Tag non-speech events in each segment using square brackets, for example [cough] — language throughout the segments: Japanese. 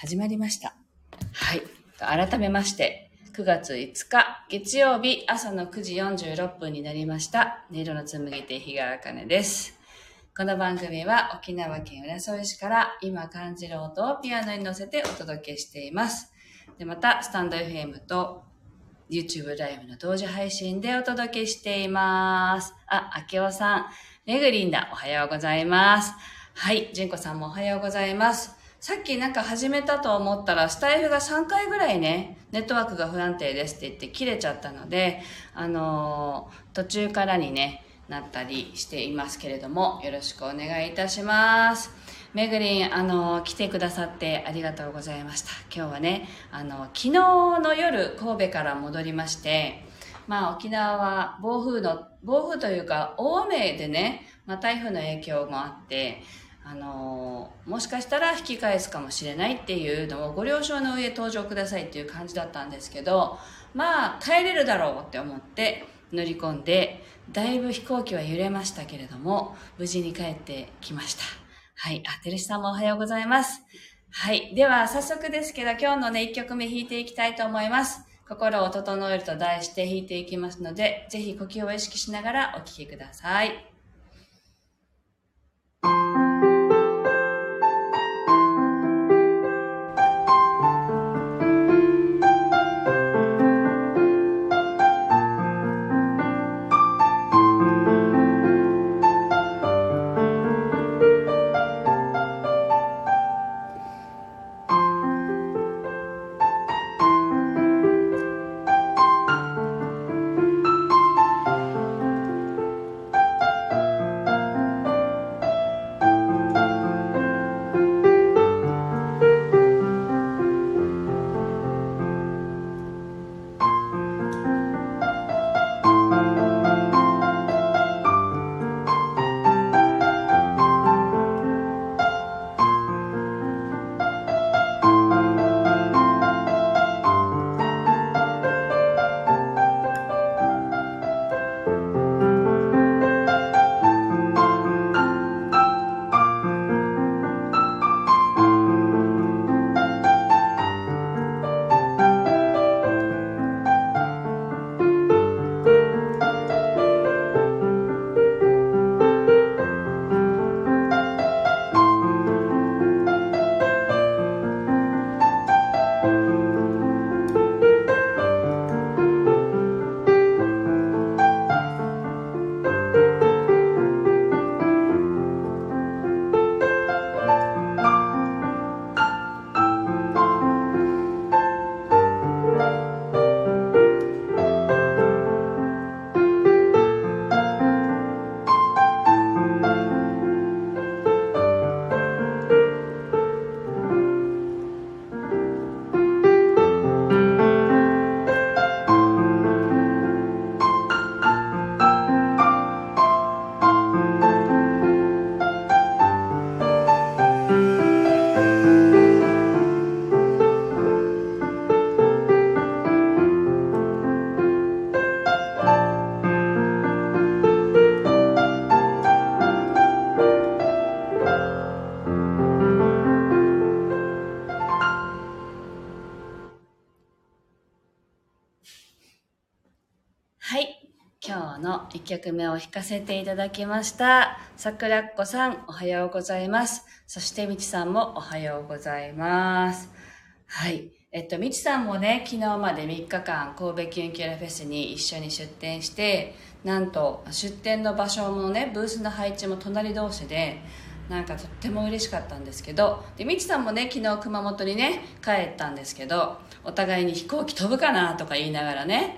始まりました。はい。改めまして、9月5日、月曜日朝の9時46分になりました。音色の紡ぎ手、日川茜です。この番組は沖縄県浦添市から今感じる音をピアノに乗せてお届けしています。で、また、スタンド FM と YouTube ライブの同時配信でお届けしています。あ、あけおさん、めぐりんだ、おはようございます。はい、じんこさんもおはようございます。さっきなんか始めたと思ったら、スタイフが3回ぐらいね、ネットワークが不安定ですって言って切れちゃったので、あのー途中からにね、なったりしていますけれども、よろしくお願いいたします。めぐりん、あのー来てくださってありがとうございました。今日はね、あの昨日の夜、神戸から戻りまして、まあ沖縄は暴風の、暴風というか大雨でね、まあ台風の影響もあって、あのもしかしたら引き返すかもしれないっていうのをご了承の上登場くださいっていう感じだったんですけど、まあ帰れるだろうって思って乗り込んで、だいぶ飛行機は揺れましたけれども、無事に帰ってきました。はい。あ、てるしさんもおはようございます。はい。では、早速ですけど、今日のね、1曲目弾いていきたいと思います。心を整えると題して弾いていきますので、ぜひ呼吸を意識しながらお聴きください。はい。今日の1曲目を弾かせていただきました。桜っ子さん、おはようございます。そして、みちさんもおはようございます。はい。えっと、みちさんもね、昨日まで3日間、神戸キュンキュラフェスに一緒に出店して、なんと、出店の場所もね、ブースの配置も隣同士で、なんかとっても嬉しかったんですけど、で、みちさんもね、昨日熊本にね、帰ったんですけど、お互いに飛行機飛ぶかなとか言いながらね、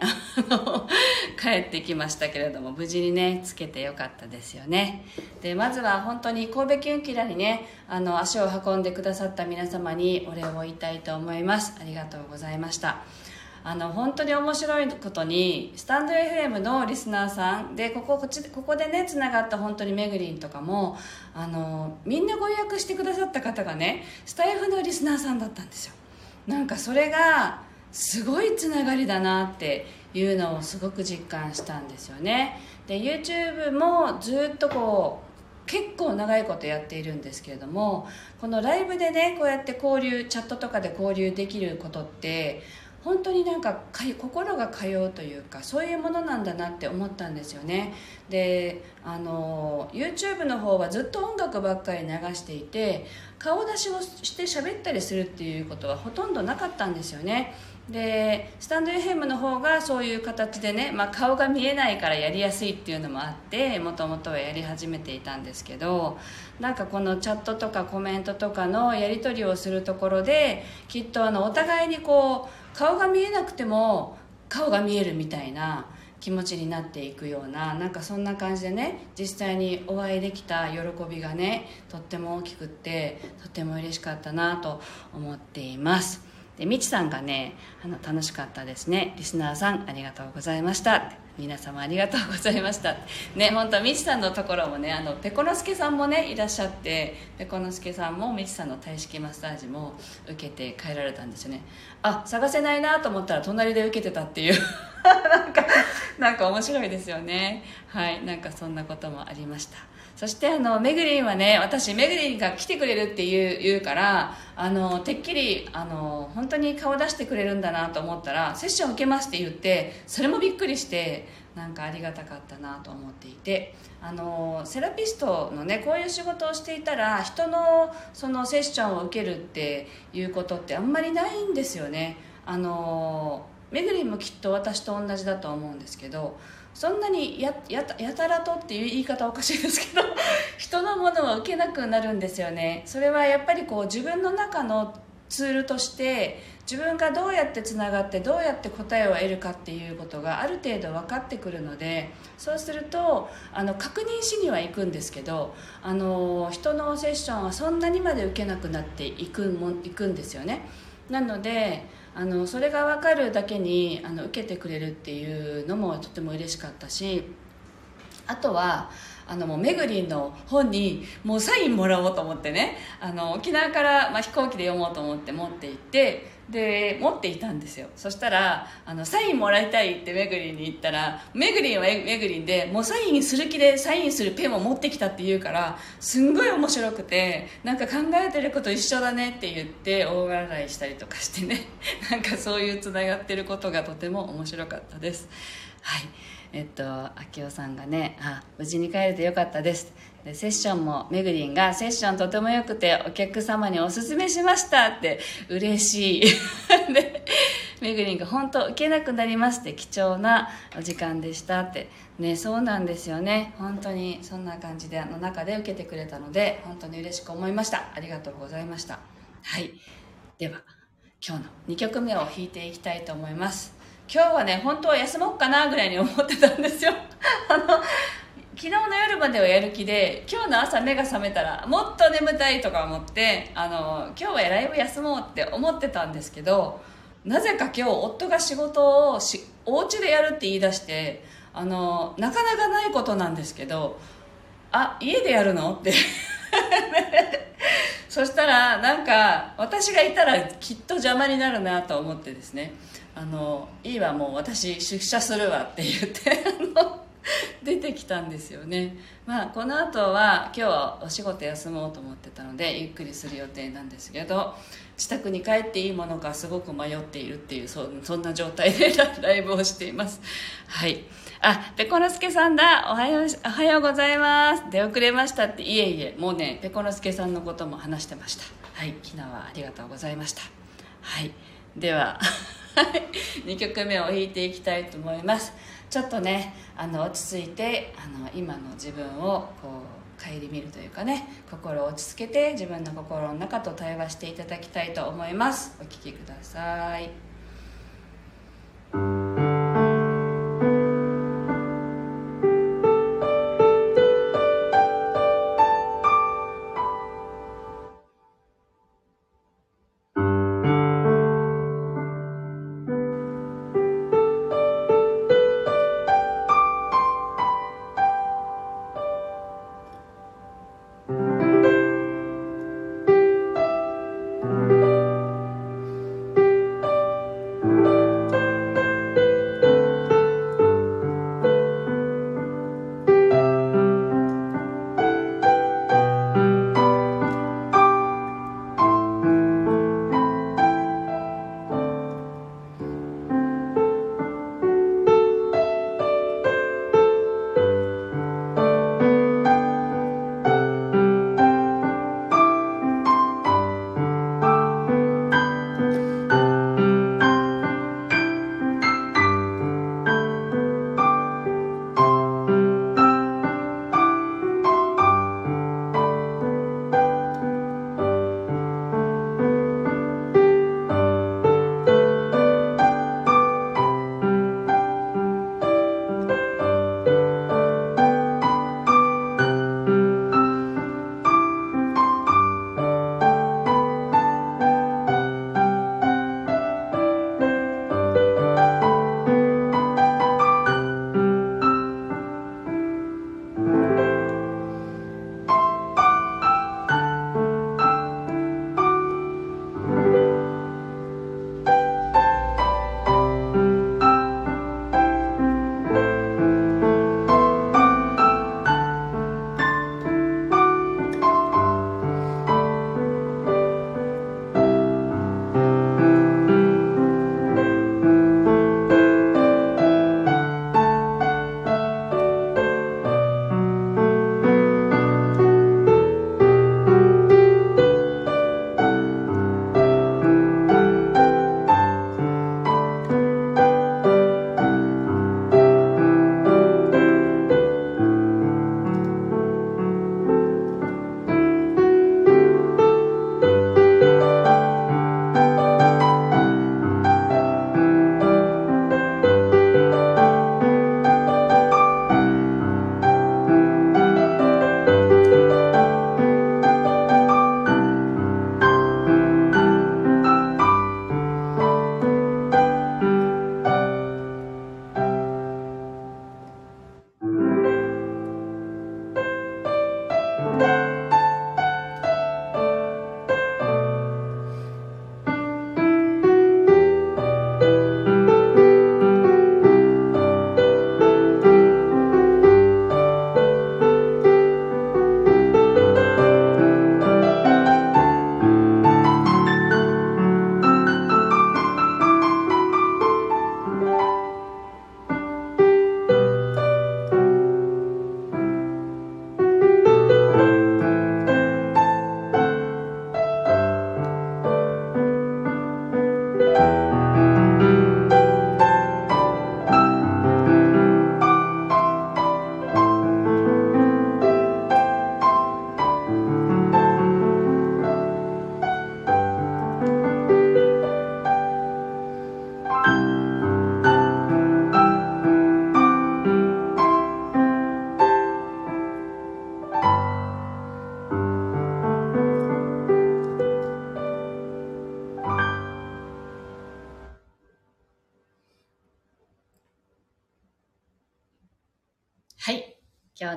帰ってきましたけれども、無事にね、つけてよかったですよね。で、まずは本当に神戸キュンキラにね、あの、足を運んでくださった皆様にお礼を言いたいと思います。ありがとうございました。あの本当に面白いことにスタンド FM のリスナーさんでこここっちここでねつながった本当にめぐりんとかもあのみんなご予約してくださった方がねスタイフのリスナーさんだったんですよなんかそれがすごいつながりだなっていうのをすごく実感したんですよね。で YouTube もずっとこう結構長いことやっているんですけれどもこのライブでねこうやって交流チャットとかで交流できることって本当になんか心が通うというかそういうものなんだなって思ったんですよね。であの YouTube の方はずっと音楽ばっかり流していて顔出しをして喋ったりするっていうことはほとんどなかったんですよね。でスタンド FM の方がそういう形でね、まあ、顔が見えないからやりやすいっていうのもあってもともとはやり始めていたんですけどなんかこのチャットとかコメントとかのやり取りをするところできっとあのお互いにこう顔が見えなくても顔が見えるみたいな気持ちになっていくようななんかそんな感じでね実際にお会いできた喜びがねとっても大きくってとっても嬉しかったなと思っています。でみちさんがねあの楽しかったですね。リスナーさんありがとうございました。皆様ありがとうございました。ね本当みちさんのところもねあのペコのすけさんもねいらっしゃってペコのすけさんもみちさんの体式マッサージも受けて帰られたんですよね。あ探せないなと思ったら隣で受けてたっていう。[laughs] なんかなんか面白いですよね。はいなんかそんなこともありました。そしてあのめぐりんはね私めぐりんが来てくれるって言う言うからあのてっきりあの本当に顔出してくれるんだなと思ったらセッション受けますって言ってそれもびっくりしてなんかありがたかったなと思っていてあのセラピストのねこういう仕事をしていたら人のそのセッションを受けるっていうことってあんまりないんですよね。あのめぐりんもきっと私と同じだと思うんですけどそんなにやややたらとっていう言い方おかしいですけど [laughs] 人のものは受けなくなるんですよね。それはやっぱりこう自分の中のツールとして自分がどうやってつながってどうやって答えを得るかっていうことがある程度分かってくるのでそうするとあの確認しには行くんですけどあの人のセッションはそんなにまで受けなくなっていくもいくんですよね。なのであのそれが分かるだけにあの受けてくれるっていうのもとても嬉しかったしあとはあのもうめぐりんの本にもうサインもらおうと思ってねあの沖縄から、まあ、飛行機で読もうと思って持って行ってで持っていたんですよ。そしたらあのサインもらいたいってめぐりに言ったらめぐりんはめぐりんでもうサインする気でサインするペンを持ってきたって言うからすんごい面白くてなんか考えてること一緒だねって言って大笑いしたりとかしてね。[laughs] なんかそういうつながってることがとても面白かったです。はい。えっと明夫さんがねあ無事に帰れてよかったです。でセッションもめぐりんがセッションとても良くてお客様におすすめしましたって嬉しい。[laughs] でめぐりんが本当受けなくなりますって貴重なお時間でしたって。ねそうなんですよね。本当にそんな感じであの中で受けてくれたので本当に嬉しく思いました。ありがとうございました。はい。では今日の2曲目を弾いていきたいと思います。今日はね本当は休もうかなぐらいに思ってたんですよ。[laughs] あの昨日の夜まではやる気で今日の朝目が覚めたらもっと眠たいとか思ってあの今日はライブ休もうって思ってたんですけどなぜか今日夫が仕事をしお家でやるって言い出してあのなかなかないことなんですけどあ家でやるのって。[laughs] そしたらなんか私がいたらきっと邪魔になるなと思ってですね。あのいいわもう私出社するわって言ってあの [laughs] 出てきたんですよね。まあこの後は今日はお仕事休もうと思ってたのでゆっくりする予定なんですけど自宅に帰っていいものかすごく迷っているっていうそそんな状態で [laughs] ライブをしています。はい。あペコノスケさんだ。おはようおはようございます。出遅れましたって。いえいえ。もうねペコノスケさんのことも話してました。はい。昨日はありがとうございました。はい。では [laughs] 2曲目を弾いていきたいと思います。ちょっとねあの落ち着いてあの今の自分をこう顧みるというかね心を落ち着けて自分の心の中と対話していただきたいと思います。お聴きください。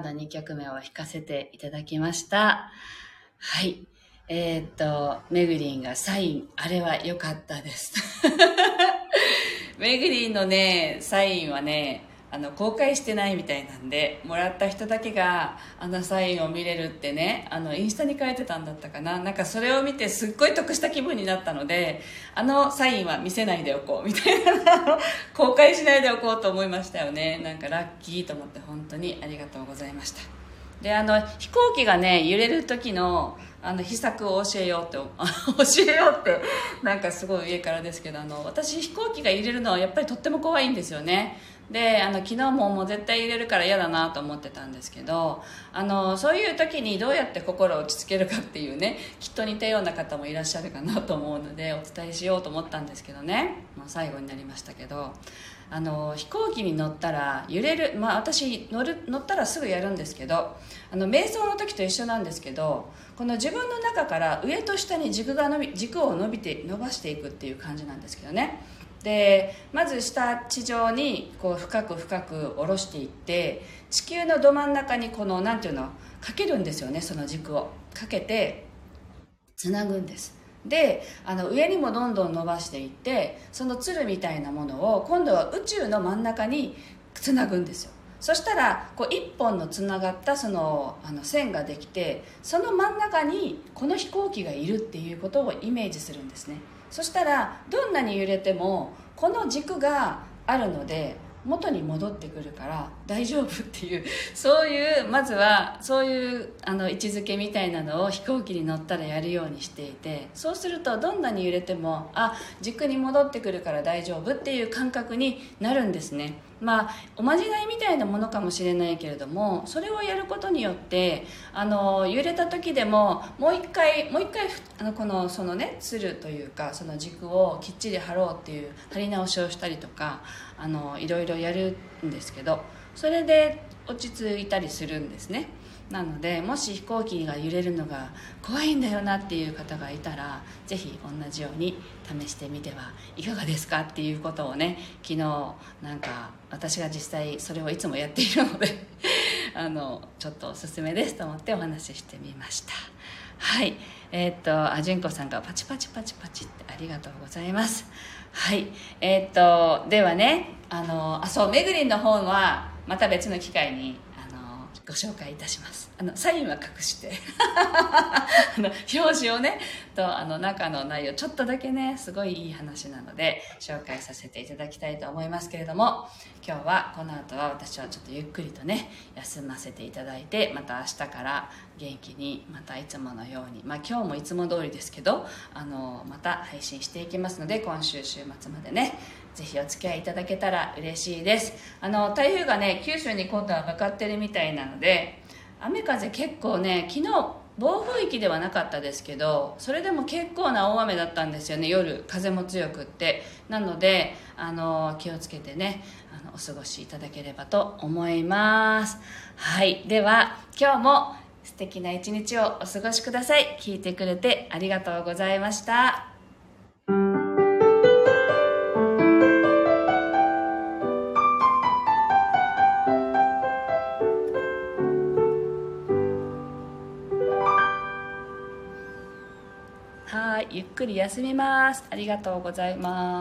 今日の2曲目を弾かせていただきました。はい。えー、っと、めぐりんがサイン、あれは良かったです。めぐりんのね、サインはね、あの公開してないみたいなんでもらった人だけがあのサインを見れるってねあのインスタに書いてたんだったかな。なんかそれを見てすっごい得した気分になったのであのサインは見せないでおこうみたいな [laughs] 公開しないでおこうと思いましたよね。なんかラッキーと思って本当にありがとうございました。であの飛行機がね揺れる時のあの秘策を教えようって [laughs] 教えようってなんかすごい上からですけどあの私飛行機が揺れるのはやっぱりとっても怖いんですよね。であの昨日ももう絶対入れるから嫌だなと思ってたんですけどあのそういう時にどうやって心を落ち着けるかっていうねきっと似たような方もいらっしゃるかなと思うのでお伝えしようと思ったんですけどね。もう最後になりましたけどあの飛行機に乗ったら揺れる、まあ、私乗る乗ったらすぐやるんですけどあの瞑想の時と一緒なんですけどこの自分の中から上と下に軸が伸び軸を伸びて伸ばしていくっていう感じなんですけどね。でまず下地上にこう深く深く下ろしていって地球のど真ん中にこの何ていうのかけるんですよねその軸を。かけてつなぐんです。であの上にもどんどん伸ばしていってそのつるみたいなものを今度は宇宙の真ん中につなぐんですよ。そしたらこう1本のつながったそのあの線ができてその真ん中にこの飛行機がいるっていうことをイメージするんですね。そしたらどんなに揺れてもこの軸があるので元に戻ってくるから大丈夫っていうそういうまずはそういうあの位置づけみたいなのを飛行機に乗ったらやるようにしていてそうするとどんなに揺れてもあ軸に戻ってくるから大丈夫っていう感覚になるんですね。まあおまじないみたいなものかもしれないけれどもそれをやることによってあの揺れた時でももう一回もう一回あのこのそのねつるというかその軸をきっちり張ろうっていう張り直しをしたりとかあのいろいろやるんですけどそれで落ち着いたりするんですね。なのでもし飛行機が揺れるのが怖いんだよなっていう方がいたらぜひ同じように試してみてはいかがですか？っていうことをね昨日なんか私が実際それをいつもやっているので [laughs] あのちょっとおすすめですと思ってお話ししてみました。はい。えー、っとあじゅんこさんがパチパチパチパチってありがとうございます。はい。えー、っとではねあのあそうめぐりんの本はまた別の機会にご紹介いたします。あのサインは隠して。[laughs] あの表示をねとあの中の内容ちょっとだけねすごいいい話なので紹介させていただきたいと思いますけれども今日はこの後は私はちょっとゆっくりとね休ませていただいてまた明日から元気にまたいつものようにまあ今日もいつも通りですけどあのまた配信していきますので今週週末までねぜひお付き合いいただけたら嬉しいです。あの台風がね九州に今度は向かってるみたいなので雨風結構ね昨日暴風域ではなかったですけどそれでも結構な大雨だったんですよね夜風も強くって。なのであの気をつけてねあのお過ごしいただければと思います。はい。では今日も素敵な一日をお過ごしください。聞いてくれてありがとうございました。っくり休みます。ありがとうございます。